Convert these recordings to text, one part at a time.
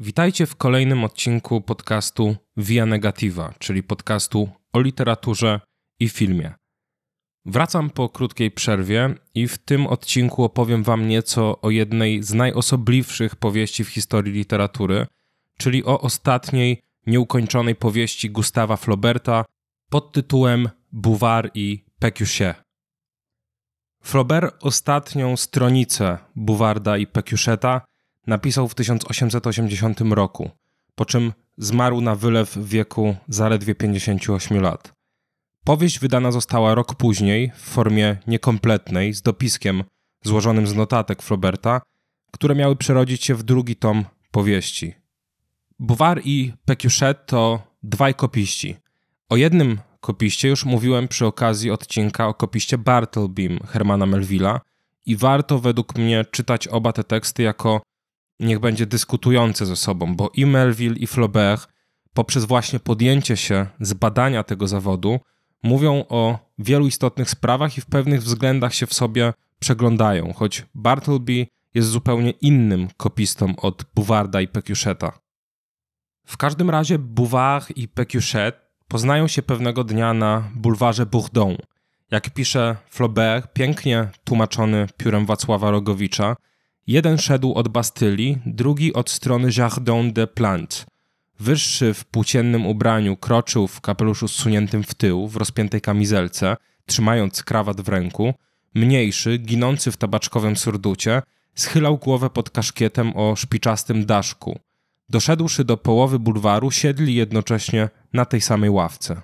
Witajcie w kolejnym odcinku podcastu Via Negativa, czyli podcastu o literaturze i filmie. Wracam po krótkiej przerwie i w tym odcinku opowiem Wam nieco o jednej z najosobliwszych powieści w historii literatury, czyli o ostatniej, nieukończonej powieści Gustawa Flauberta pod tytułem Bouvard i Pécuchet. Flaubert ostatnią stronicę Bouvarda i Pécucheta napisał w 1880 roku, po czym zmarł na wylew w wieku zaledwie 58 lat. Powieść wydana została rok później w formie niekompletnej, z dopiskiem złożonym z notatek Flauberta, które miały przerodzić się w drugi tom powieści. Bouvard i Pécuchet to dwaj kopiści. O jednym kopiście już mówiłem przy okazji odcinka o kopiście Bartlebym Hermana Melvilla i warto według mnie czytać oba te teksty jako niech będzie dyskutujące ze sobą, bo i Melville i Flaubert poprzez właśnie podjęcie się z badania tego zawodu mówią o wielu istotnych sprawach i w pewnych względach się w sobie przeglądają, choć Bartleby jest zupełnie innym kopistą od Bouvarda i Pécucheta. W każdym razie Bouvard i Pécuchet poznają się pewnego dnia na bulwarze Bourdon. Jak pisze Flaubert, pięknie tłumaczony piórem Wacława Rogowicza, jeden szedł od Bastylii, drugi od strony Jardin des Plantes. Wyższy w płóciennym ubraniu kroczył w kapeluszu zsuniętym w tył, w rozpiętej kamizelce, trzymając krawat w ręku. Mniejszy, ginący w tabaczkowym surducie, schylał głowę pod kaszkietem o szpiczastym daszku. Doszedłszy do połowy bulwaru, siedli jednocześnie na tej samej ławce.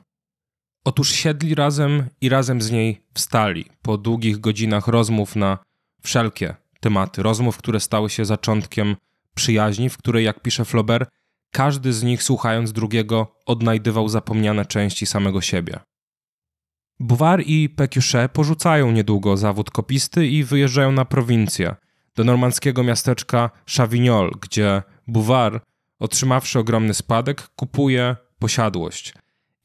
Otóż siedli razem i razem z niej wstali, po długich godzinach rozmów na wszelkie tematy, rozmów, które stały się zaczątkiem przyjaźni, w której, jak pisze Flaubert, każdy z nich, słuchając drugiego, odnajdywał zapomniane części samego siebie. Bouvard i Pécuchet porzucają niedługo zawód kopisty i wyjeżdżają na prowincję, do normandzkiego miasteczka Chavignol, gdzie Bouvard, otrzymawszy ogromny spadek, kupuje posiadłość.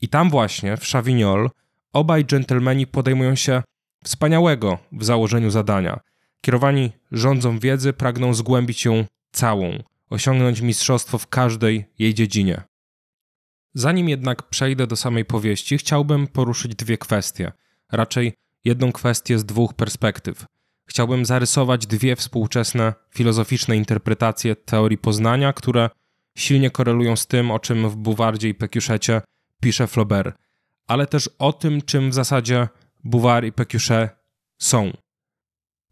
I tam właśnie, w Chavignol, obaj dżentelmeni podejmują się wspaniałego w założeniu zadania. Kierowani rządzą wiedzy, pragną zgłębić ją całą, osiągnąć mistrzostwo w każdej jej dziedzinie. Zanim jednak przejdę do samej powieści, chciałbym poruszyć dwie kwestie. Raczej jedną kwestię z dwóch perspektyw. Chciałbym zarysować dwie współczesne filozoficzne interpretacje teorii poznania, które silnie korelują z tym, o czym w Buwardzie i Pécuchecie pisze Flaubert, ale też o tym, czym w zasadzie Bouvard i Pécuchet są.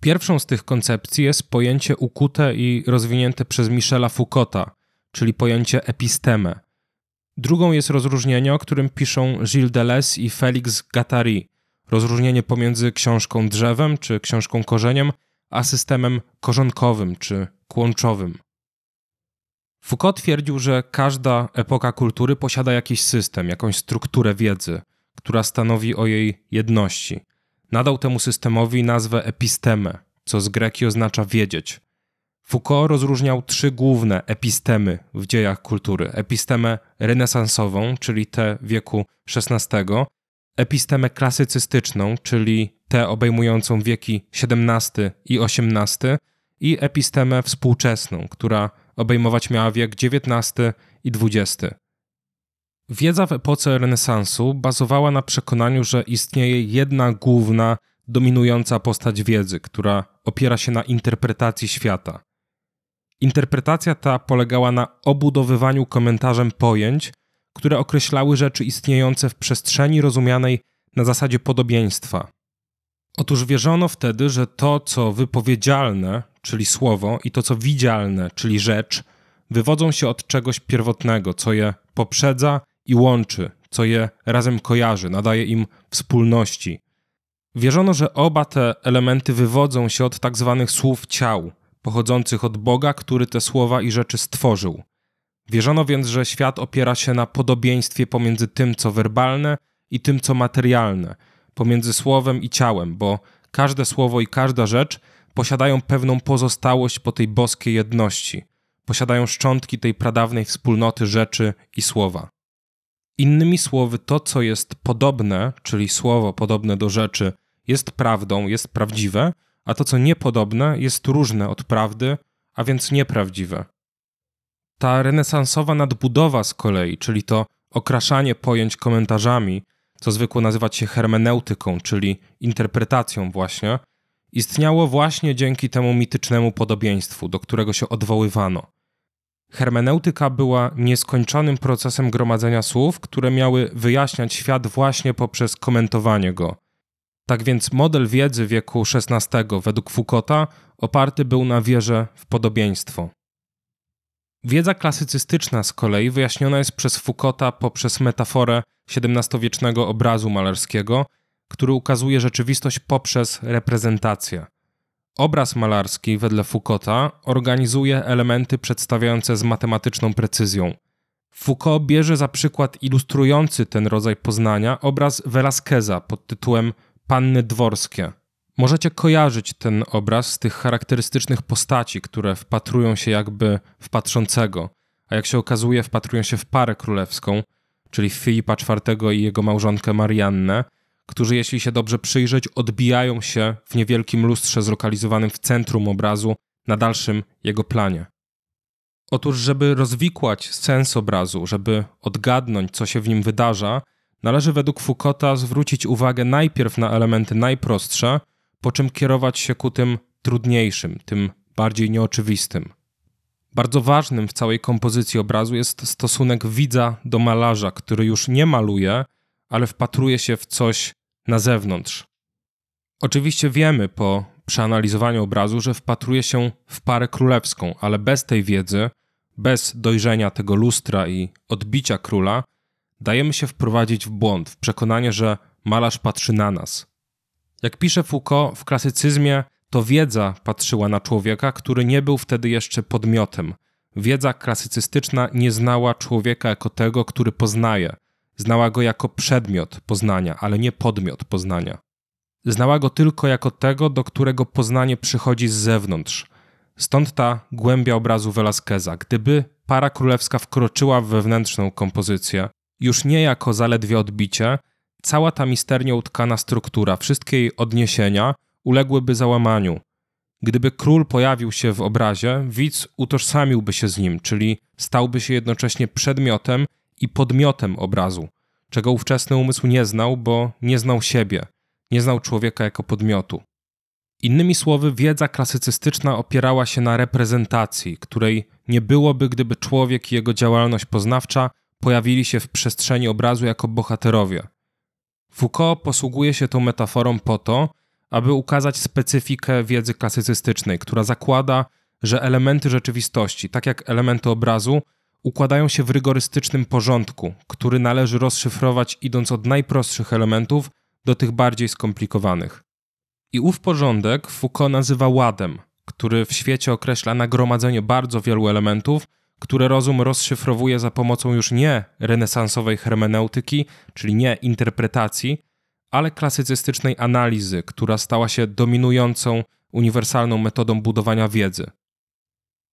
Pierwszą z tych koncepcji jest pojęcie ukute i rozwinięte przez Michela Foucaulta, czyli pojęcie epistemę. Drugą jest rozróżnienie, o którym piszą Gilles Deleuze i Félix Guattari. Rozróżnienie pomiędzy książką drzewem czy książką korzeniem, a systemem korzonkowym czy kłączowym. Foucault twierdził, że każda epoka kultury posiada jakiś system, jakąś strukturę wiedzy, która stanowi o jej jedności. Nadał temu systemowi nazwę epistemę, co z greki oznacza wiedzieć. Foucault rozróżniał trzy główne epistemy w dziejach kultury: epistemę renesansową, czyli tę wieku XVI, epistemę klasycystyczną, czyli tę obejmującą wieki XVII i XVIII, i epistemę współczesną, która obejmować miała wiek XIX i XX. Wiedza w epoce renesansu bazowała na przekonaniu, że istnieje jedna główna, dominująca postać wiedzy, która opiera się na interpretacji świata. Interpretacja ta polegała na obudowywaniu komentarzem pojęć, które określały rzeczy istniejące w przestrzeni rozumianej na zasadzie podobieństwa. Otóż wierzono wtedy, że to, co wypowiedzialne, czyli słowo, i to, co widzialne, czyli rzecz, wywodzą się od czegoś pierwotnego, co je poprzedza i łączy, co je razem kojarzy, nadaje im wspólności. Wierzono, że oba te elementy wywodzą się od tak zwanych słów ciał, pochodzących od Boga, który te słowa i rzeczy stworzył. Wierzono więc, że świat opiera się na podobieństwie pomiędzy tym, co werbalne i tym, co materialne, pomiędzy słowem i ciałem, bo każde słowo i każda rzecz posiadają pewną pozostałość po tej boskiej jedności, posiadają szczątki tej pradawnej wspólnoty rzeczy i słowa. Innymi słowy, to, co jest podobne, czyli słowo podobne do rzeczy, jest prawdą, jest prawdziwe, a to, co niepodobne, jest różne od prawdy, a więc nieprawdziwe. Ta renesansowa nadbudowa z kolei, czyli to okraszanie pojęć komentarzami, co zwykło nazywać się hermeneutyką, czyli interpretacją właśnie, istniało właśnie dzięki temu mitycznemu podobieństwu, do którego się odwoływano. Hermeneutyka była nieskończonym procesem gromadzenia słów, które miały wyjaśniać świat właśnie poprzez komentowanie go. Tak więc model wiedzy wieku XVI według Foucaulta oparty był na wierze w podobieństwo. Wiedza klasycystyczna z kolei wyjaśniona jest przez Foucaulta poprzez metaforę XVII-wiecznego obrazu malarskiego, który ukazuje rzeczywistość poprzez reprezentację. Obraz malarski, wedle Foucaulta, organizuje elementy przedstawiające z matematyczną precyzją. Foucault bierze za przykład ilustrujący ten rodzaj poznania obraz Velasqueza pod tytułem Panny Dworskie. Możecie kojarzyć ten obraz z tych charakterystycznych postaci, które wpatrują się jakby w patrzącego, a jak się okazuje, wpatrują się w parę królewską, czyli Filipa IV i jego małżonkę Mariannę, którzy, jeśli się dobrze przyjrzeć, odbijają się w niewielkim lustrze zlokalizowanym w centrum obrazu na dalszym jego planie. Otóż, żeby rozwikłać sens obrazu, żeby odgadnąć, co się w nim wydarza, należy według Foucaulta zwrócić uwagę najpierw na elementy najprostsze, po czym kierować się ku tym trudniejszym, tym bardziej nieoczywistym. Bardzo ważnym w całej kompozycji obrazu jest stosunek widza do malarza, który już nie maluje, ale wpatruje się w coś na zewnątrz. Oczywiście wiemy po przeanalizowaniu obrazu, że wpatruje się w parę królewską, ale bez tej wiedzy, bez dojrzenia tego lustra i odbicia króla, dajemy się wprowadzić w błąd, w przekonanie, że malarz patrzy na nas. Jak pisze Foucault, w klasycyzmie to wiedza patrzyła na człowieka, który nie był wtedy jeszcze podmiotem. Wiedza klasycystyczna nie znała człowieka jako tego, który poznaje. Znała go jako przedmiot poznania, ale nie podmiot poznania. Znała go tylko jako tego, do którego poznanie przychodzi z zewnątrz. Stąd ta głębia obrazu Velasqueza. Gdyby para królewska wkroczyła w wewnętrzną kompozycję, już nie jako zaledwie odbicie, cała ta misternie utkana struktura, wszystkie jej odniesienia uległyby załamaniu. Gdyby król pojawił się w obrazie, widz utożsamiłby się z nim, czyli stałby się jednocześnie przedmiotem i podmiotem obrazu, czego ówczesny umysł nie znał, bo nie znał siebie, nie znał człowieka jako podmiotu. Innymi słowy, wiedza klasycystyczna opierała się na reprezentacji, której nie byłoby, gdyby człowiek i jego działalność poznawcza pojawili się w przestrzeni obrazu jako bohaterowie. Foucault posługuje się tą metaforą po to, aby ukazać specyfikę wiedzy klasycystycznej, która zakłada, że elementy rzeczywistości, tak jak elementy obrazu, układają się w rygorystycznym porządku, który należy rozszyfrować idąc od najprostszych elementów do tych bardziej skomplikowanych. I ów porządek Foucault nazywa ładem, który w świecie określa nagromadzenie bardzo wielu elementów, które rozum rozszyfrowuje za pomocą już nie renesansowej hermeneutyki, czyli nie interpretacji, ale klasycystycznej analizy, która stała się dominującą, uniwersalną metodą budowania wiedzy.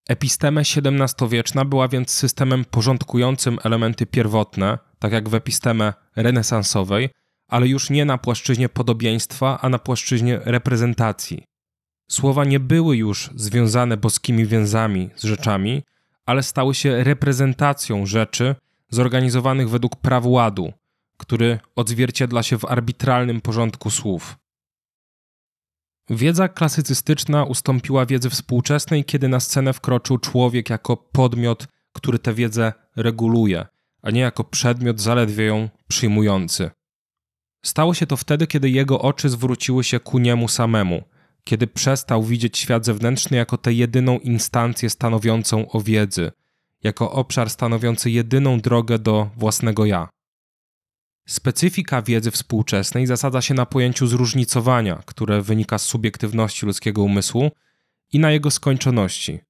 Epistema XVII-wieczna była więc systemem porządkującym elementy pierwotne, tak jak w epistemie renesansowej, ale już nie na płaszczyźnie podobieństwa, a na płaszczyźnie reprezentacji. Słowa nie były już związane boskimi więzami z rzeczami, ale stały się reprezentacją rzeczy zorganizowanych według praw ładu, który odzwierciedla się w arbitralnym porządku słów. Wiedza klasycystyczna ustąpiła wiedzy współczesnej, kiedy na scenę wkroczył człowiek jako podmiot, który tę wiedzę reguluje, a nie jako przedmiot zaledwie ją przyjmujący. Stało się to wtedy, kiedy jego oczy zwróciły się ku niemu samemu, kiedy przestał widzieć świat zewnętrzny jako tę jedyną instancję stanowiącą o wiedzy, jako obszar stanowiący jedyną drogę do własnego ja. Specyfika wiedzy współczesnej zasadza się na pojęciu zróżnicowania, które wynika z subiektywności ludzkiego umysłu i na jego skończoności.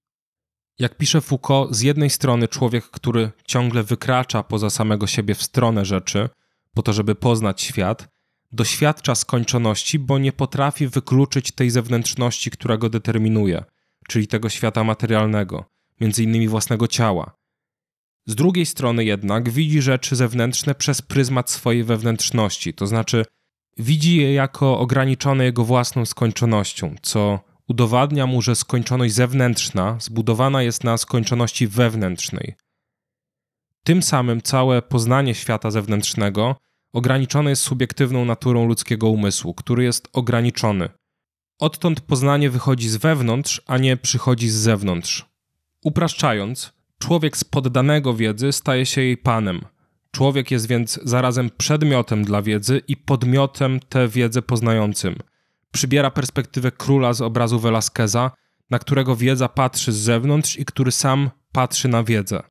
Jak pisze Foucault, z jednej strony człowiek, który ciągle wykracza poza samego siebie w stronę rzeczy, po to, żeby poznać świat, doświadcza skończoności, bo nie potrafi wykluczyć tej zewnętrzności, która go determinuje, czyli tego świata materialnego, między innymi własnego ciała. Z drugiej strony jednak widzi rzeczy zewnętrzne przez pryzmat swojej wewnętrzności, to znaczy widzi je jako ograniczone jego własną skończonością, co udowadnia mu, że skończoność zewnętrzna zbudowana jest na skończoności wewnętrznej. Tym samym całe poznanie świata zewnętrznego ograniczone jest subiektywną naturą ludzkiego umysłu, który jest ograniczony. Odtąd poznanie wychodzi z wewnątrz, a nie przychodzi z zewnątrz. Upraszczając, człowiek z poddanego wiedzy staje się jej panem. Człowiek jest więc zarazem przedmiotem dla wiedzy i podmiotem tę wiedzę poznającym. Przybiera perspektywę króla z obrazu Velasqueza, na którego wiedza patrzy z zewnątrz i który sam patrzy na wiedzę.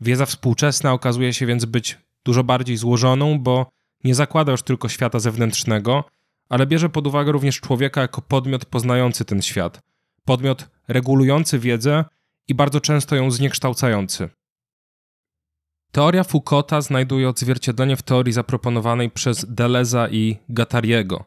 Wiedza współczesna okazuje się więc być dużo bardziej złożoną, bo nie zakłada już tylko świata zewnętrznego, ale bierze pod uwagę również człowieka jako podmiot poznający ten świat, podmiot regulujący wiedzę i bardzo często ją zniekształcający. Teoria Foucaulta znajduje odzwierciedlenie w teorii zaproponowanej przez Deleza i Gattariego.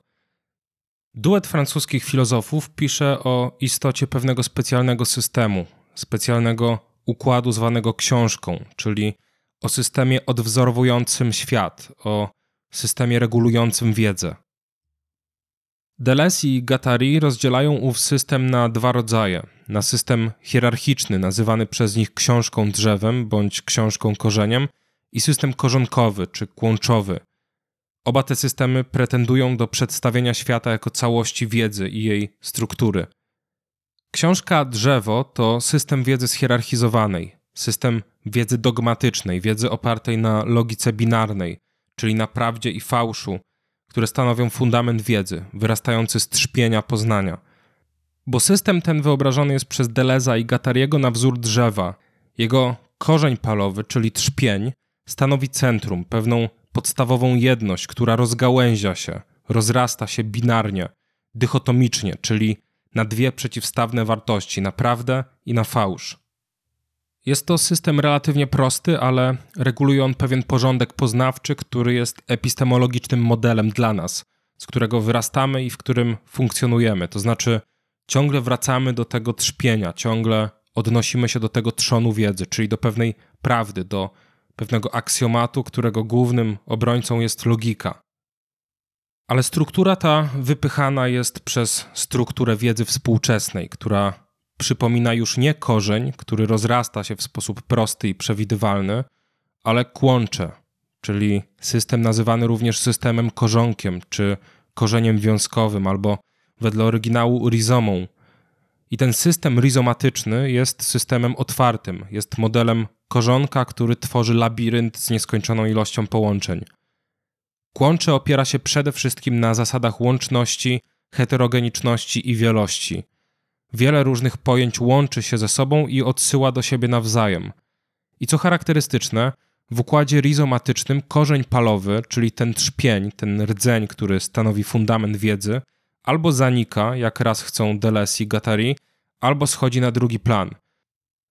Duet francuskich filozofów pisze o istocie pewnego specjalnego systemu, specjalnego układu zwanego książką, czyli o systemie odwzorowującym świat, o systemie regulującym wiedzę. Deleuze i Gattari rozdzielają ów system na dwa rodzaje. Na system hierarchiczny, nazywany przez nich książką drzewem bądź książką korzeniem, i system korzonkowy czy kłączowy. Oba te systemy pretendują do przedstawienia świata jako całości wiedzy i jej struktury. Książka Drzewo to system wiedzy zhierarchizowanej, system wiedzy dogmatycznej, wiedzy opartej na logice binarnej, czyli na prawdzie i fałszu, które stanowią fundament wiedzy, wyrastający z trzpienia poznania. Bo system ten wyobrażony jest przez Deleza i Gattariego na wzór drzewa. Jego korzeń palowy, czyli trzpień, stanowi centrum, pewną podstawową jedność, która rozgałęzia się, rozrasta się binarnie, dychotomicznie, czyli na dwie przeciwstawne wartości, na prawdę i na fałsz. Jest to system relatywnie prosty, ale reguluje on pewien porządek poznawczy, który jest epistemologicznym modelem dla nas, z którego wyrastamy i w którym funkcjonujemy. To znaczy, ciągle wracamy do tego trzpienia, ciągle odnosimy się do tego trzonu wiedzy, czyli do pewnej prawdy, do pewnego aksjomatu, którego głównym obrońcą jest logika. Ale struktura ta wypychana jest przez strukturę wiedzy współczesnej, która przypomina już nie korzeń, który rozrasta się w sposób prosty i przewidywalny, ale kłącze, czyli system nazywany również systemem korzonkiem czy korzeniem wiązkowym, albo wedle oryginału rizomą. I ten system rizomatyczny jest systemem otwartym, jest modelem korzonka, który tworzy labirynt z nieskończoną ilością połączeń. Kłącze opiera się przede wszystkim na zasadach łączności, heterogeniczności i wielości – Wiele różnych pojęć łączy się ze sobą i odsyła do siebie nawzajem. I co charakterystyczne, w układzie rizomatycznym korzeń palowy, czyli ten trzpień, ten rdzeń, który stanowi fundament wiedzy, albo zanika, jak raz chcą Deleuze i Guattari, albo schodzi na drugi plan.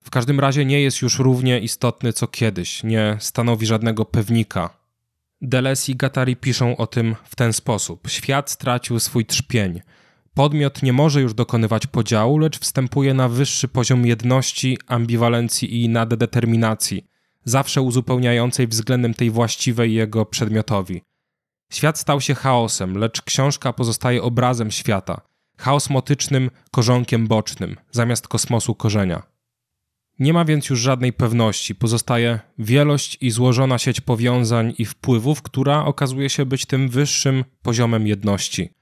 W każdym razie nie jest już równie istotny co kiedyś, nie stanowi żadnego pewnika. Deleuze i Guattari piszą o tym w ten sposób. Świat stracił swój trzpień – Podmiot nie może już dokonywać podziału, lecz wstępuje na wyższy poziom jedności, ambiwalencji i naddeterminacji, zawsze uzupełniającej względem tej właściwej jego przedmiotowi. Świat stał się chaosem, lecz książka pozostaje obrazem świata, chaos motycznym korzonkiem bocznym, zamiast kosmosu korzenia. Nie ma więc już żadnej pewności, pozostaje wielość i złożona sieć powiązań i wpływów, która okazuje się być tym wyższym poziomem jedności –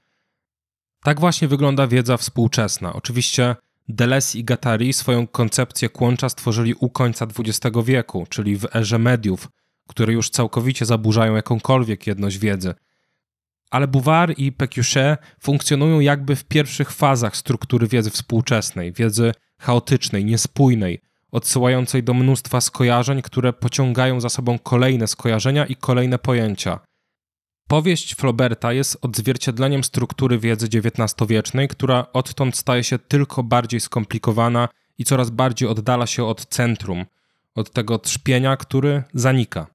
tak właśnie wygląda wiedza współczesna. Oczywiście Deleuze i Gattari swoją koncepcję kłącza stworzyli u końca XX wieku, czyli w erze mediów, które już całkowicie zaburzają jakąkolwiek jedność wiedzy. Ale Bouvard i Pécuchet funkcjonują jakby w pierwszych fazach struktury wiedzy współczesnej, wiedzy chaotycznej, niespójnej, odsyłającej do mnóstwa skojarzeń, które pociągają za sobą kolejne skojarzenia i kolejne pojęcia – Powieść Flauberta jest odzwierciedleniem struktury wiedzy XIX-wiecznej, która odtąd staje się tylko bardziej skomplikowana i coraz bardziej oddala się od centrum, od tego trzpienia, który zanika.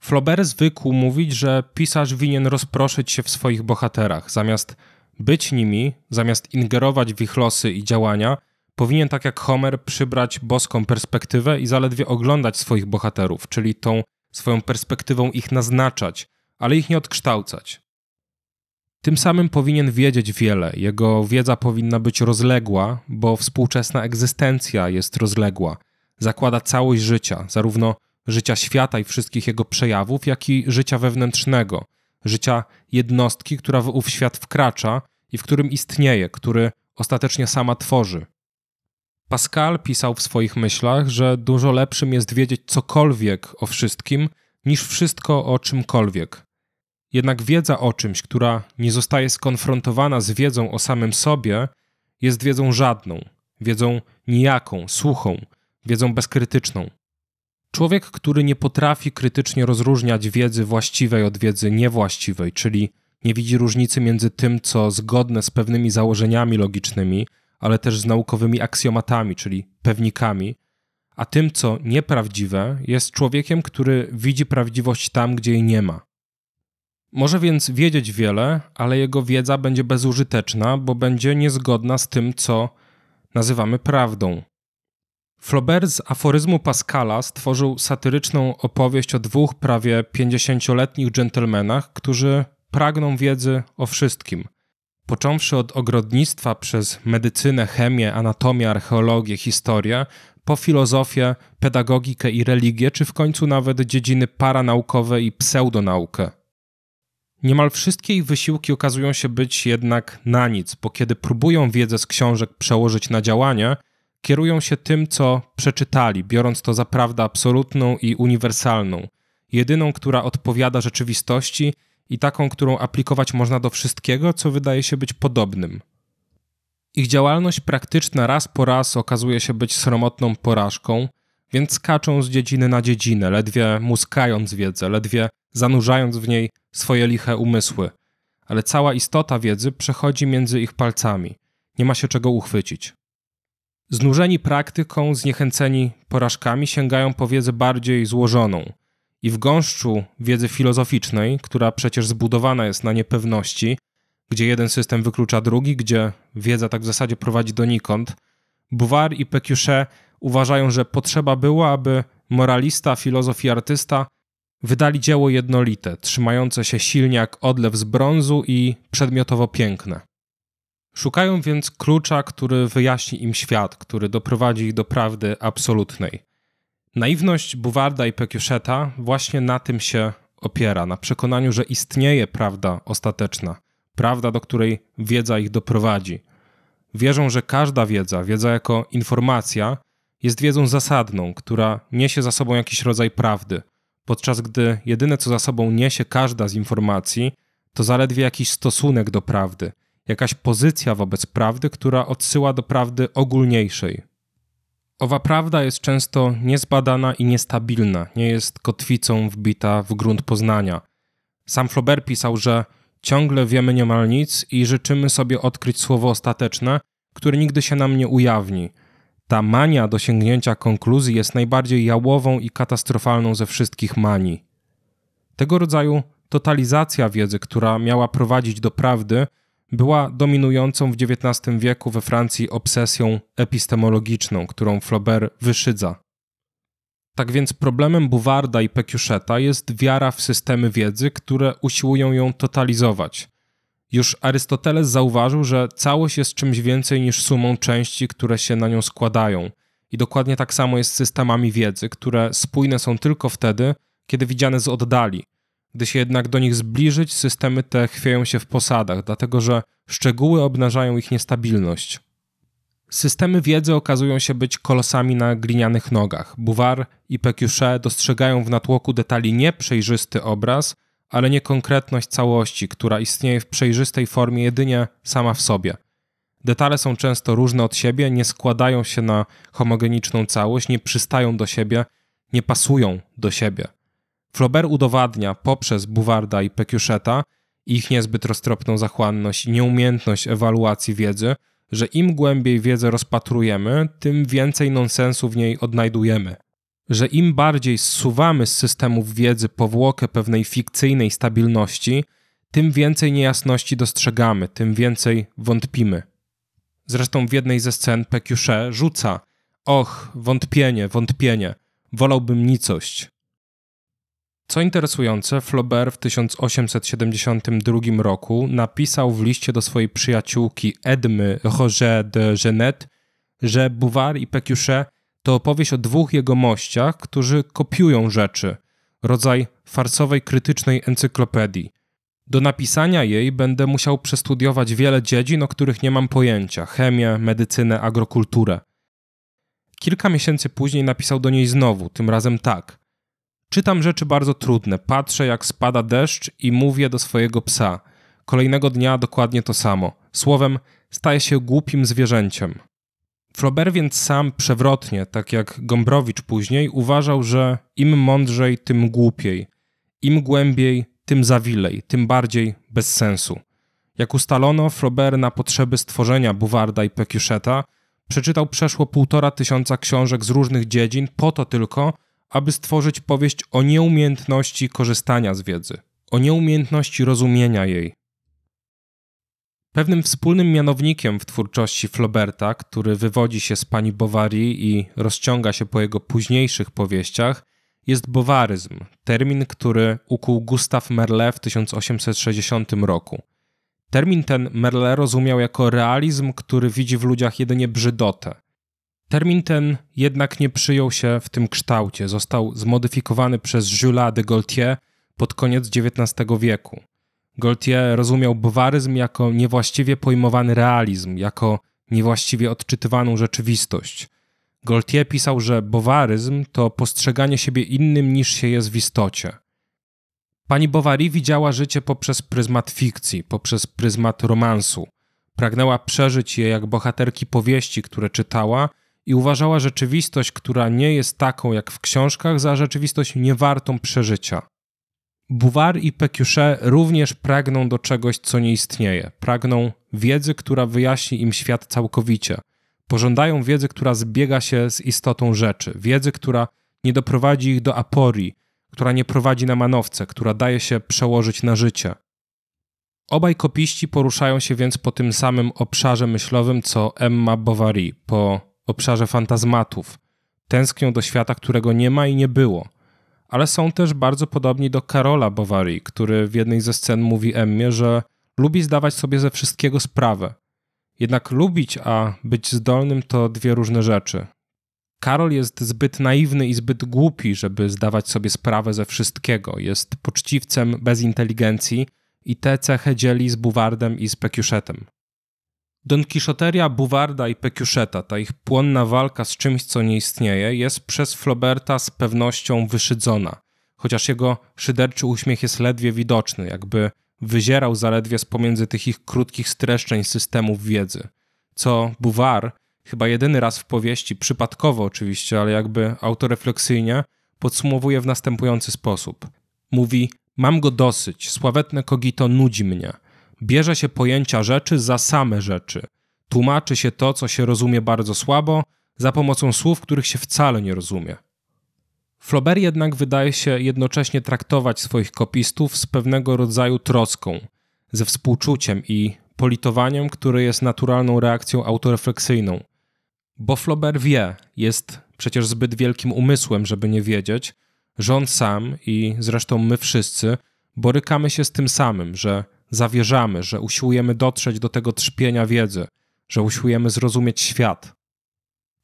Flaubert zwykł mówić, że pisarz winien rozproszyć się w swoich bohaterach. Zamiast być nimi, zamiast ingerować w ich losy i działania, powinien tak jak Homer przybrać boską perspektywę i zaledwie oglądać swoich bohaterów, czyli tą swoją perspektywą ich naznaczać, ale ich nie odkształcać. Tym samym powinien wiedzieć wiele. Jego wiedza powinna być rozległa, bo współczesna egzystencja jest rozległa. Zakłada całość życia, zarówno życia świata i wszystkich jego przejawów, jak i życia wewnętrznego, życia jednostki, która w ów świat wkracza i w którym istnieje, który ostatecznie sama tworzy. Pascal pisał w swoich myślach, że dużo lepszym jest wiedzieć cokolwiek o wszystkim, niż wszystko o czymkolwiek. Jednak wiedza o czymś, która nie zostaje skonfrontowana z wiedzą o samym sobie, jest wiedzą żadną, wiedzą nijaką, suchą, wiedzą bezkrytyczną. Człowiek, który nie potrafi krytycznie rozróżniać wiedzy właściwej od wiedzy niewłaściwej, czyli nie widzi różnicy między tym, co zgodne z pewnymi założeniami logicznymi, ale też z naukowymi aksjomatami, czyli pewnikami, a tym, co nieprawdziwe, jest człowiekiem, który widzi prawdziwość tam, gdzie jej nie ma. Może więc wiedzieć wiele, ale jego wiedza będzie bezużyteczna, bo będzie niezgodna z tym, co nazywamy prawdą. Flaubert z aforyzmu Pascala stworzył satyryczną opowieść o dwóch prawie pięćdziesięcioletnich dżentelmenach, którzy pragną wiedzy o wszystkim. Począwszy od ogrodnictwa przez medycynę, chemię, anatomię, archeologię, historię, po filozofię, pedagogikę i religię, czy w końcu nawet dziedziny paranaukowe i pseudonaukę. Niemal wszystkie ich wysiłki okazują się być jednak na nic, bo kiedy próbują wiedzę z książek przełożyć na działanie, kierują się tym, co przeczytali, biorąc to za prawdę absolutną i uniwersalną, jedyną, która odpowiada rzeczywistości i taką, którą aplikować można do wszystkiego, co wydaje się być podobnym. Ich działalność praktyczna raz po raz okazuje się być sromotną porażką, więc skaczą z dziedziny na dziedzinę, ledwie muskając wiedzę, ledwie zanurzając w niej swoje liche umysły. Ale cała istota wiedzy przechodzi między ich palcami. Nie ma się czego uchwycić. Znużeni praktyką, zniechęceni porażkami sięgają po wiedzę bardziej złożoną. I w gąszczu wiedzy filozoficznej, która przecież zbudowana jest na niepewności, gdzie jeden system wyklucza drugi, gdzie wiedza tak w zasadzie prowadzi donikąd, Bouvard i Pécuchet uważają, że potrzeba było, aby moralista, filozof i artysta wydali dzieło jednolite, trzymające się silnie jak odlew z brązu i przedmiotowo piękne. Szukają więc klucza, który wyjaśni im świat, który doprowadzi ich do prawdy absolutnej. Naiwność Buwarda i Pekiuszeta właśnie na tym się opiera, na przekonaniu, że istnieje prawda ostateczna, prawda, do której wiedza ich doprowadzi. Wierzą, że każda wiedza, wiedza jako informacja, jest wiedzą zasadną, która niesie za sobą jakiś rodzaj prawdy, podczas gdy jedyne, co za sobą niesie każda z informacji, to zaledwie jakiś stosunek do prawdy, jakaś pozycja wobec prawdy, która odsyła do prawdy ogólniejszej. Owa prawda jest często niezbadana i niestabilna, nie jest kotwicą wbita w grunt poznania. Sam Flaubert pisał, że ciągle wiemy niemal nic i życzymy sobie odkryć słowo ostateczne, które nigdy się nam nie ujawni. Ta mania dosięgnięcia konkluzji jest najbardziej jałową i katastrofalną ze wszystkich manii. Tego rodzaju totalizacja wiedzy, która miała prowadzić do prawdy, była dominującą w XIX wieku we Francji obsesją epistemologiczną, którą Flaubert wyszydza. Tak więc problemem Buwarda i Pekiuszeta jest wiara w systemy wiedzy, które usiłują ją totalizować. Już Arystoteles zauważył, że całość jest czymś więcej niż sumą części, które się na nią składają. I dokładnie tak samo jest z systemami wiedzy, które spójne są tylko wtedy, kiedy widziane z oddali – gdy się jednak do nich zbliżyć, systemy te chwieją się w posadach, dlatego że szczegóły obnażają ich niestabilność. Systemy wiedzy okazują się być kolosami na glinianych nogach. Bouvard i Pécuchet dostrzegają w natłoku detali nie przejrzysty obraz, ale niekonkretność całości, która istnieje w przejrzystej formie jedynie sama w sobie. Detale są często różne od siebie, nie składają się na homogeniczną całość, nie przystają do siebie, nie pasują do siebie. Flaubert udowadnia poprzez Buwarda i Pekiuszeta ich niezbyt roztropną zachłanność i nieumiejętność ewaluacji wiedzy, że im głębiej wiedzę rozpatrujemy, tym więcej nonsensu w niej odnajdujemy. Że im bardziej zsuwamy z systemów wiedzy powłokę pewnej fikcyjnej stabilności, tym więcej niejasności dostrzegamy, tym więcej wątpimy. Zresztą w jednej ze scen Pekiusze rzuca: Och, wątpienie, wątpienie, wolałbym nicość. Co interesujące, Flaubert w 1872 roku napisał w liście do swojej przyjaciółki Edmy Roger de Genet, że Bouvard i Pécuchet to opowieść o dwóch jegomościach, którzy kopiują rzeczy, rodzaj farsowej krytycznej encyklopedii. Do napisania jej będę musiał przestudiować wiele dziedzin, o których nie mam pojęcia chemię, medycynę, agrokulturę. Kilka miesięcy później napisał do niej znowu, tym razem tak. Czytam rzeczy bardzo trudne, patrzę jak spada deszcz i mówię do swojego psa. Kolejnego dnia dokładnie to samo. Słowem, staje się głupim zwierzęciem. Flaubert więc sam przewrotnie, tak jak Gombrowicz później, uważał, że im mądrzej, tym głupiej. Im głębiej, tym zawilej, tym bardziej bez sensu. Jak ustalono, Flaubert na potrzeby stworzenia Buwarda i Pécucheta przeczytał przeszło półtora tysiąca książek z różnych dziedzin po to tylko, aby stworzyć powieść o nieumiejętności korzystania z wiedzy, o nieumiejętności rozumienia jej. Pewnym wspólnym mianownikiem w twórczości Flauberta, który wywodzi się z pani Bovary i rozciąga się po jego późniejszych powieściach, jest bowaryzm, termin, który ukuł Gustave Merle w 1860 roku. Termin ten Merle rozumiał jako realizm, który widzi w ludziach jedynie brzydotę. Termin ten jednak nie przyjął się w tym kształcie, został zmodyfikowany przez Jules de Gaultier pod koniec XIX wieku. Gaultier rozumiał bowaryzm jako niewłaściwie pojmowany realizm, jako niewłaściwie odczytywaną rzeczywistość – Gaultier pisał, że bowaryzm to postrzeganie siebie innym niż się jest w istocie. Pani Bovary widziała życie poprzez pryzmat fikcji, poprzez pryzmat romansu. Pragnęła przeżyć je jak bohaterki powieści, które czytała i uważała rzeczywistość, która nie jest taką jak w książkach, za rzeczywistość niewartą przeżycia. Bouvard i Pécuchet również pragną do czegoś, co nie istnieje. Pragną wiedzy, która wyjaśni im świat całkowicie – Pożądają wiedzy, która zbiega się z istotą rzeczy, wiedzy, która nie doprowadzi ich do aporii, która nie prowadzi na manowce, która daje się przełożyć na życie. Obaj kopiści poruszają się więc po tym samym obszarze myślowym co Emma Bovary, po obszarze fantazmatów. Tęsknią do świata, którego nie ma i nie było. Ale są też bardzo podobni do Karola Bovary, który w jednej ze scen mówi Emmie, że lubi zdawać sobie ze wszystkiego sprawę, jednak lubić, a być zdolnym to dwie różne rzeczy. Karol jest zbyt naiwny i zbyt głupi, żeby zdawać sobie sprawę ze wszystkiego. Jest poczciwcem bez inteligencji i tę cechę dzieli z Buwardem i z Pekiuszetem. Don Quixoteria Buwarda i Pekiuszeta, ta ich płonna walka z czymś, co nie istnieje, jest przez Floberta z pewnością wyszydzona, chociaż jego szyderczy uśmiech jest ledwie widoczny, jakby wyzierał zaledwie z pomiędzy tych ich krótkich streszczeń systemów wiedzy. Co Bouvard, chyba jedyny raz w powieści, przypadkowo oczywiście, ale jakby autorefleksyjnie, podsumowuje w następujący sposób. Mówi: Mam go dosyć, sławetne kogito nudzi mnie. Bierze się pojęcia rzeczy za same rzeczy. Tłumaczy się to, co się rozumie bardzo słabo, za pomocą słów, których się wcale nie rozumie. Flaubert jednak wydaje się jednocześnie traktować swoich kopistów z pewnego rodzaju troską, ze współczuciem i politowaniem, które jest naturalną reakcją autorefleksyjną. Bo Flaubert wie, jest przecież zbyt wielkim umysłem, żeby nie wiedzieć, że on sam i zresztą my wszyscy borykamy się z tym samym, że zawierzamy, że usiłujemy dotrzeć do tego trzpienia wiedzy, że usiłujemy zrozumieć świat.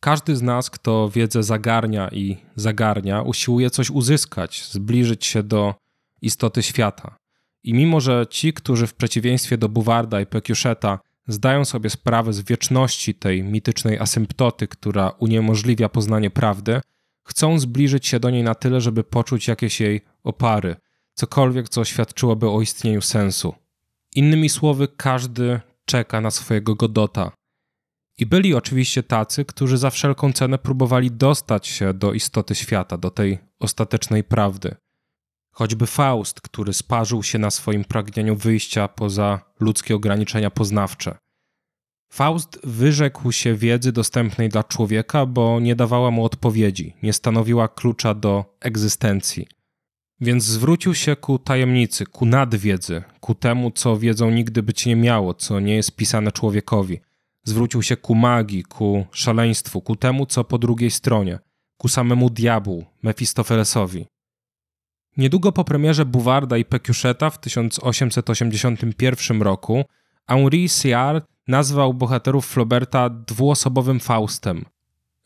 Każdy z nas, kto wiedzę zagarnia i zagarnia, usiłuje coś uzyskać, zbliżyć się do istoty świata. I mimo, że ci, którzy w przeciwieństwie do Buwarda i Pekiuszeta zdają sobie sprawę z wieczności tej mitycznej asymptoty, która uniemożliwia poznanie prawdy, chcą zbliżyć się do niej na tyle, żeby poczuć jakieś jej opary, cokolwiek, co świadczyłoby o istnieniu sensu. Innymi słowy, każdy czeka na swojego Godota, i byli oczywiście tacy, którzy za wszelką cenę próbowali dostać się do istoty świata, do tej ostatecznej prawdy. Choćby Faust, który sparzył się na swoim pragnieniu wyjścia poza ludzkie ograniczenia poznawcze. Faust wyrzekł się wiedzy dostępnej dla człowieka, bo nie dawała mu odpowiedzi, nie stanowiła klucza do egzystencji. Więc zwrócił się ku tajemnicy, ku nadwiedzy, ku temu, co wiedzą nigdy być nie miało, co nie jest pisane człowiekowi – zwrócił się ku magii, ku szaleństwu, ku temu, co po drugiej stronie, ku samemu diabłu, Mefistofelesowi. Niedługo po premierze Buwarda i Peciuszeta w 1881 roku Henri Siard nazwał bohaterów Flauberta dwuosobowym Faustem.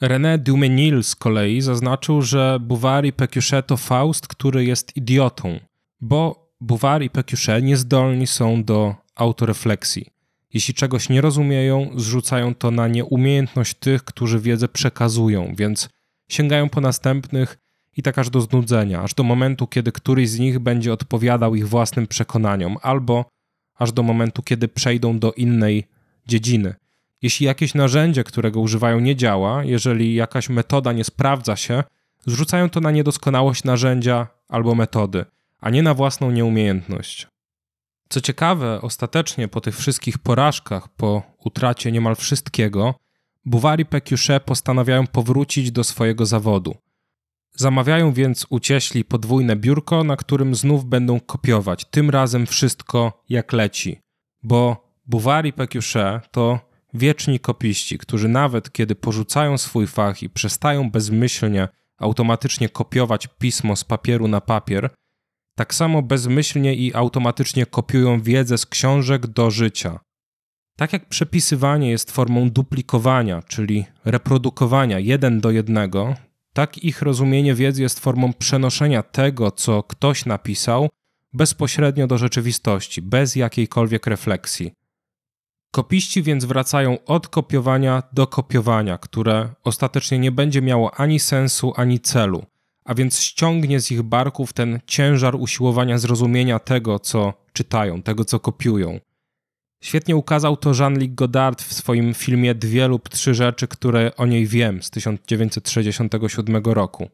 René Dumenil z kolei zaznaczył, że Bouvard i Pécuchet to Faust, który jest idiotą, bo Bouvard i Pécuchet niezdolni są do autorefleksji. Jeśli czegoś nie rozumieją, zrzucają to na nieumiejętność tych, którzy wiedzę przekazują, więc sięgają po następnych i tak aż do znudzenia, aż do momentu, kiedy któryś z nich będzie odpowiadał ich własnym przekonaniom, albo aż do momentu, kiedy przejdą do innej dziedziny. Jeśli jakieś narzędzie, którego używają, nie działa, jeżeli jakaś metoda nie sprawdza się, zrzucają to na niedoskonałość narzędzia albo metody, a nie na własną nieumiejętność. Co ciekawe, ostatecznie po tych wszystkich porażkach, po utracie niemal wszystkiego, Buwari Peciuchet postanawiają powrócić do swojego zawodu. Zamawiają więc ucieśli podwójne biurko, na którym znów będą kopiować, tym razem wszystko jak leci. Bo Buwari Peciuchet to wieczni kopiści, którzy nawet kiedy porzucają swój fach i przestają bezmyślnie automatycznie kopiować pismo z papieru na papier, tak samo bezmyślnie i automatycznie kopiują wiedzę z książek do życia. Tak jak przepisywanie jest formą duplikowania, czyli reprodukowania jeden do jednego, tak ich rozumienie wiedzy jest formą przenoszenia tego, co ktoś napisał, bezpośrednio do rzeczywistości, bez jakiejkolwiek refleksji. Kopiści więc wracają od kopiowania do kopiowania, które ostatecznie nie będzie miało ani sensu, ani celu, a więc ściągnie z ich barków ten ciężar usiłowania zrozumienia tego, co czytają, tego, co kopiują. Świetnie ukazał to Jean-Luc Godard w swoim filmie Dwie lub trzy rzeczy, które o niej wiem z 1967 roku.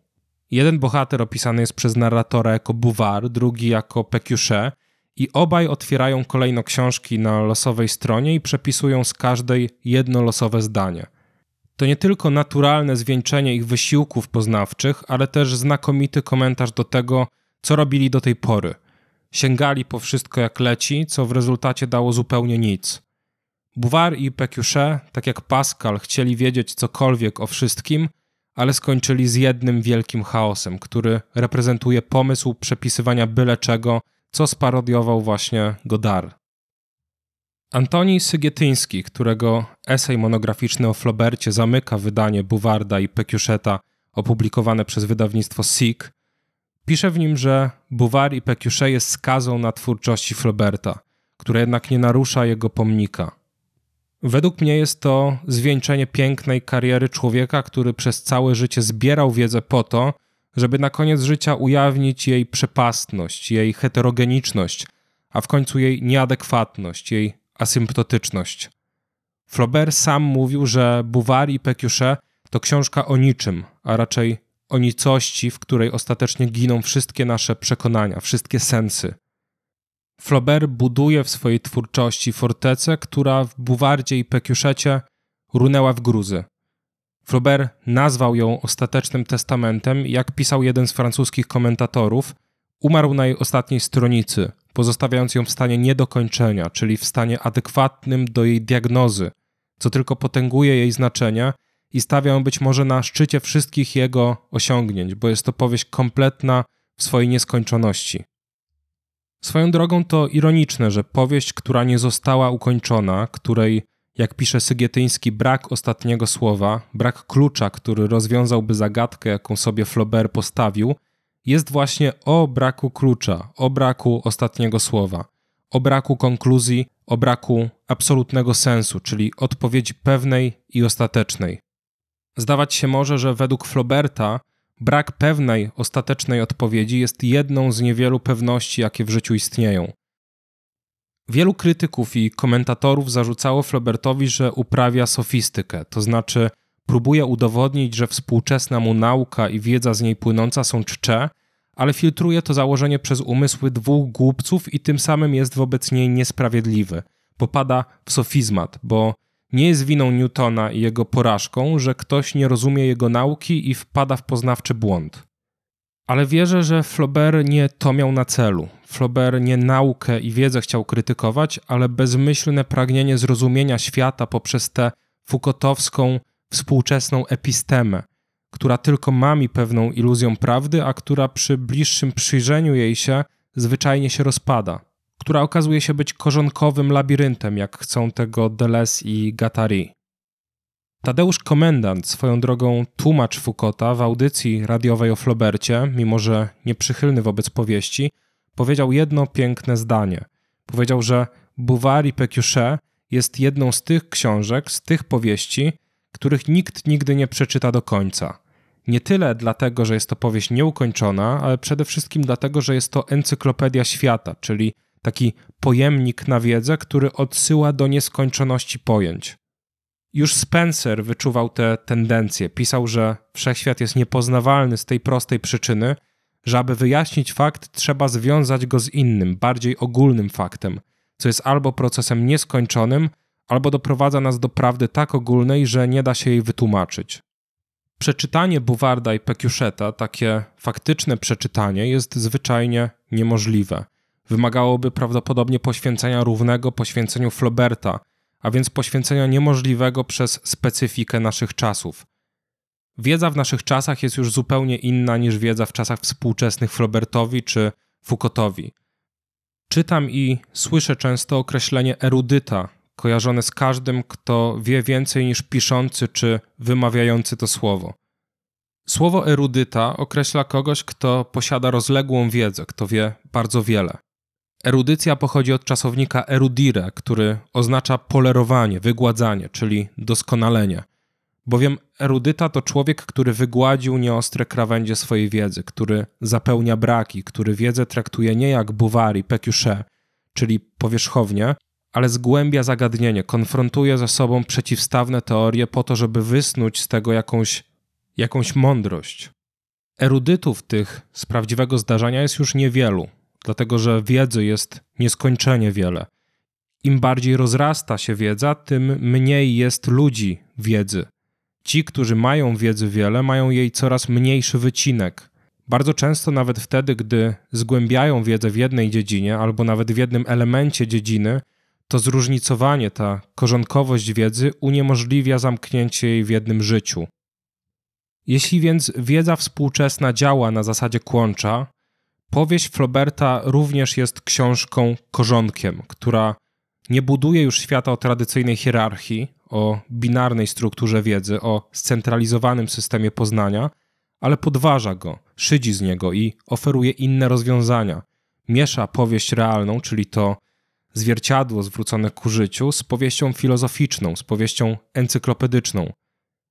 Jeden bohater opisany jest przez narratora jako Bouvard, drugi jako Pécuchet i obaj otwierają kolejno książki na losowej stronie i przepisują z każdej jedno losowe zdanie. To nie tylko naturalne zwieńczenie ich wysiłków poznawczych, ale też znakomity komentarz do tego, co robili do tej pory. Sięgali po wszystko jak leci, co w rezultacie dało zupełnie nic. Bouvard i Pécuchet, tak jak Pascal, chcieli wiedzieć cokolwiek o wszystkim, ale skończyli z jednym wielkim chaosem, który reprezentuje pomysł przepisywania byle czego co sparodiował właśnie Godard. Antoni Sygietyński, którego esej monograficzny o Flaubercie zamyka wydanie Buwarda i Peciucheta opublikowane przez wydawnictwo SIG, pisze w nim, że Buwar i Pécuchet jest skazą na twórczości Flauberta, która jednak nie narusza jego pomnika. Według mnie jest to zwieńczenie pięknej kariery człowieka, który przez całe życie zbierał wiedzę po to, żeby na koniec życia ujawnić jej przepastność, jej heterogeniczność, a w końcu jej nieadekwatność, jej asymptotyczność. Flaubert sam mówił, że Bouvard i Pécuchet to książka o niczym, a raczej o nicości, w której ostatecznie giną wszystkie nasze przekonania, wszystkie sensy. Flaubert buduje w swojej twórczości fortecę, która w Buwardzie i Pécuchecie runęła w gruzy. Flaubert nazwał ją ostatecznym testamentem, jak pisał jeden z francuskich komentatorów, umarł na jej ostatniej stronicy, pozostawiając ją w stanie niedokończenia, czyli w stanie adekwatnym do jej diagnozy, co tylko potęguje jej znaczenie i stawia ją być może na szczycie wszystkich jego osiągnięć, bo jest to powieść kompletna w swojej nieskończoności. Swoją drogą to ironiczne, że powieść, która nie została ukończona, której jak pisze Sygietyński, brak ostatniego słowa, brak klucza, który rozwiązałby zagadkę, jaką sobie Flaubert postawił, jest właśnie o braku klucza, o braku ostatniego słowa, o braku konkluzji, o braku absolutnego sensu, czyli odpowiedzi pewnej i ostatecznej. Zdawać się może, że według Flauberta brak pewnej, ostatecznej odpowiedzi jest jedną z niewielu pewności, jakie w życiu istnieją. Wielu krytyków i komentatorów zarzucało Flaubertowi, że uprawia sofistykę, to znaczy próbuje udowodnić, że współczesna mu nauka i wiedza z niej płynąca są czcze, ale filtruje to założenie przez umysły dwóch głupców i tym samym jest wobec niej niesprawiedliwy. Popada w sofizmat, bo nie jest winą Newtona i jego porażką, że ktoś nie rozumie jego nauki i wpada w poznawczy błąd. Ale wierzę, że Flaubert nie to miał na celu. Flaubert nie naukę i wiedzę chciał krytykować, ale bezmyślne pragnienie zrozumienia świata poprzez tę Foucaultowską współczesną epistemę, która tylko mami pewną iluzją prawdy, a która przy bliższym przyjrzeniu jej się zwyczajnie się rozpada, która okazuje się być korzonkowym labiryntem, jak chcą tego Deleuze i Gattari. Tadeusz Komendant, swoją drogą tłumacz Foucaulta w audycji radiowej o Flobercie, mimo że nieprzychylny wobec powieści, powiedział jedno piękne zdanie. Powiedział, że Bouvard i Pécuchet jest jedną z tych książek, z tych powieści, których nikt nigdy nie przeczyta do końca. Nie tyle dlatego, że jest to powieść nieukończona, ale przede wszystkim dlatego, że jest to encyklopedia świata, czyli taki pojemnik na wiedzę, który odsyła do nieskończoności pojęć. Już Spencer wyczuwał te tendencje. Pisał, że wszechświat jest niepoznawalny z tej prostej przyczyny, że aby wyjaśnić fakt, trzeba związać go z innym, bardziej ogólnym faktem, co jest albo procesem nieskończonym, albo doprowadza nas do prawdy tak ogólnej, że nie da się jej wytłumaczyć. Przeczytanie Buwarda i Pekiuszeta, takie faktyczne przeczytanie, jest zwyczajnie niemożliwe. Wymagałoby prawdopodobnie poświęcenia równego poświęceniu Flauberta, a więc poświęcenia niemożliwego przez specyfikę naszych czasów. Wiedza w naszych czasach jest już zupełnie inna niż wiedza w czasach współczesnych Flaubertowi czy Foucaultowi. Czytam i słyszę często określenie erudyta, kojarzone z każdym, kto wie więcej niż piszący czy wymawiający to słowo. Słowo erudyta określa kogoś, kto posiada rozległą wiedzę, kto wie bardzo wiele. Erudycja pochodzi od czasownika erudire, który oznacza polerowanie, wygładzanie, czyli doskonalenie. Bowiem erudyta to człowiek, który wygładził nieostre krawędzie swojej wiedzy, który zapełnia braki, który wiedzę traktuje nie jak Bouwary, Pécuchet, czyli powierzchownie, ale zgłębia zagadnienie, konfrontuje ze sobą przeciwstawne teorie po to, żeby wysnuć z tego jakąś, jakąś mądrość. Erudytów tych z prawdziwego zdarzenia jest już niewielu, dlatego że wiedzy jest nieskończenie wiele. Im bardziej rozrasta się wiedza, tym mniej jest ludzi wiedzy. Ci, którzy mają wiedzy wiele, mają jej coraz mniejszy wycinek. Bardzo często, nawet wtedy, gdy zgłębiają wiedzę w jednej dziedzinie albo nawet w jednym elemencie dziedziny, to zróżnicowanie, ta korzonkowość wiedzy uniemożliwia zamknięcie jej w jednym życiu. Jeśli więc wiedza współczesna działa na zasadzie kłącza, powieść Flauberta również jest książką korzonkiem, która nie buduje już świata o tradycyjnej hierarchii, o binarnej strukturze wiedzy, o scentralizowanym systemie poznania, ale podważa go, szydzi z niego i oferuje inne rozwiązania. Miesza powieść realną, czyli to zwierciadło zwrócone ku życiu, z powieścią filozoficzną, z powieścią encyklopedyczną.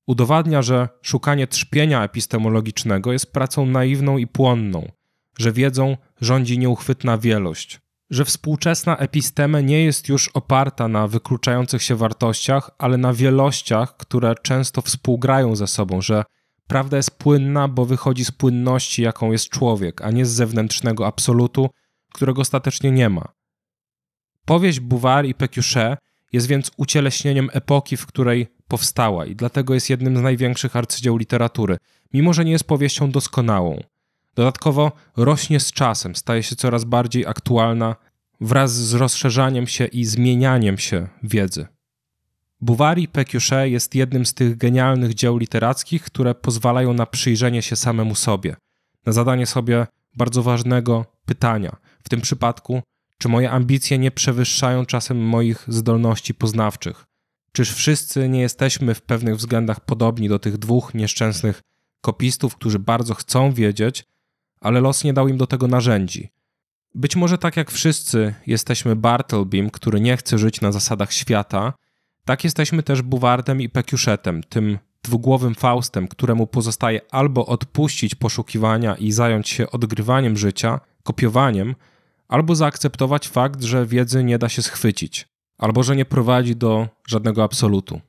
Udowadnia, że szukanie trzpienia epistemologicznego jest pracą naiwną i płonną, że wiedzą rządzi nieuchwytna wielość, że współczesna episteme nie jest już oparta na wykluczających się wartościach, ale na wielościach, które często współgrają ze sobą, że prawda jest płynna, bo wychodzi z płynności, jaką jest człowiek, a nie z zewnętrznego absolutu, którego ostatecznie nie ma. Powieść Bouvard i Pécuchet jest więc ucieleśnieniem epoki, w której powstała i dlatego jest jednym z największych arcydzieł literatury, mimo że nie jest powieścią doskonałą. Dodatkowo rośnie z czasem, staje się coraz bardziej aktualna wraz z rozszerzaniem się i zmienianiem się wiedzy. Bouwary Pécuchet jest jednym z tych genialnych dzieł literackich, które pozwalają na przyjrzenie się samemu sobie, na zadanie sobie bardzo ważnego pytania. W tym przypadku, czy moje ambicje nie przewyższają czasem moich zdolności poznawczych? Czyż wszyscy nie jesteśmy w pewnych względach podobni do tych dwóch nieszczęsnych kopistów, którzy bardzo chcą wiedzieć, ale los nie dał im do tego narzędzi? Być może tak jak wszyscy jesteśmy Bartlebym, który nie chce żyć na zasadach świata, tak jesteśmy też Buwardem i Peciuszetem, tym dwugłowym Faustem, któremu pozostaje albo odpuścić poszukiwania i zająć się odgrywaniem życia, kopiowaniem, albo zaakceptować fakt, że wiedzy nie da się schwycić, albo że nie prowadzi do żadnego absolutu.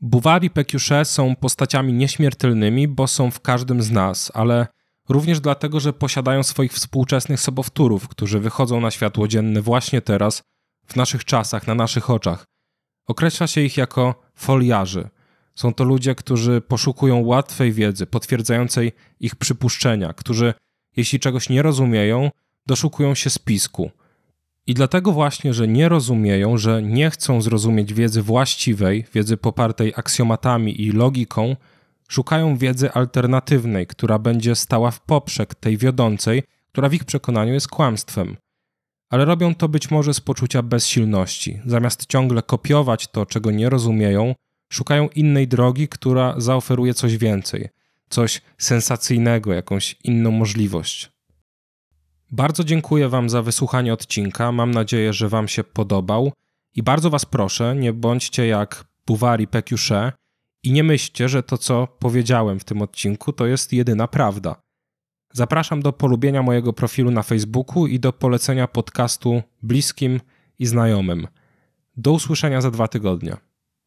Bouvard i Pécuchet są postaciami nieśmiertelnymi, bo są w każdym z nas, ale również dlatego, że posiadają swoich współczesnych sobowtórów, którzy wychodzą na światło dzienne właśnie teraz, w naszych czasach, na naszych oczach. Określa się ich jako foliarzy. Są to ludzie, którzy poszukują łatwej wiedzy, potwierdzającej ich przypuszczenia, którzy, jeśli czegoś nie rozumieją, doszukują się spisku. I dlatego właśnie, że nie rozumieją, że nie chcą zrozumieć wiedzy właściwej, wiedzy popartej aksjomatami i logiką, Szukają wiedzy alternatywnej, która będzie stała w poprzek tej wiodącej, która w ich przekonaniu jest kłamstwem. Ale robią to być może z poczucia bezsilności. Zamiast ciągle kopiować to, czego nie rozumieją, szukają innej drogi, która zaoferuje coś więcej, coś sensacyjnego, jakąś inną możliwość. Bardzo dziękuję Wam za wysłuchanie odcinka. Mam nadzieję, że Wam się podobał. I bardzo Was proszę, nie bądźcie jak Buwari Pekiusze i nie myślcie, że to, co powiedziałem w tym odcinku, to jest jedyna prawda. Zapraszam do polubienia mojego profilu na Facebooku i do polecenia podcastu bliskim i znajomym. Do usłyszenia za dwa tygodnie.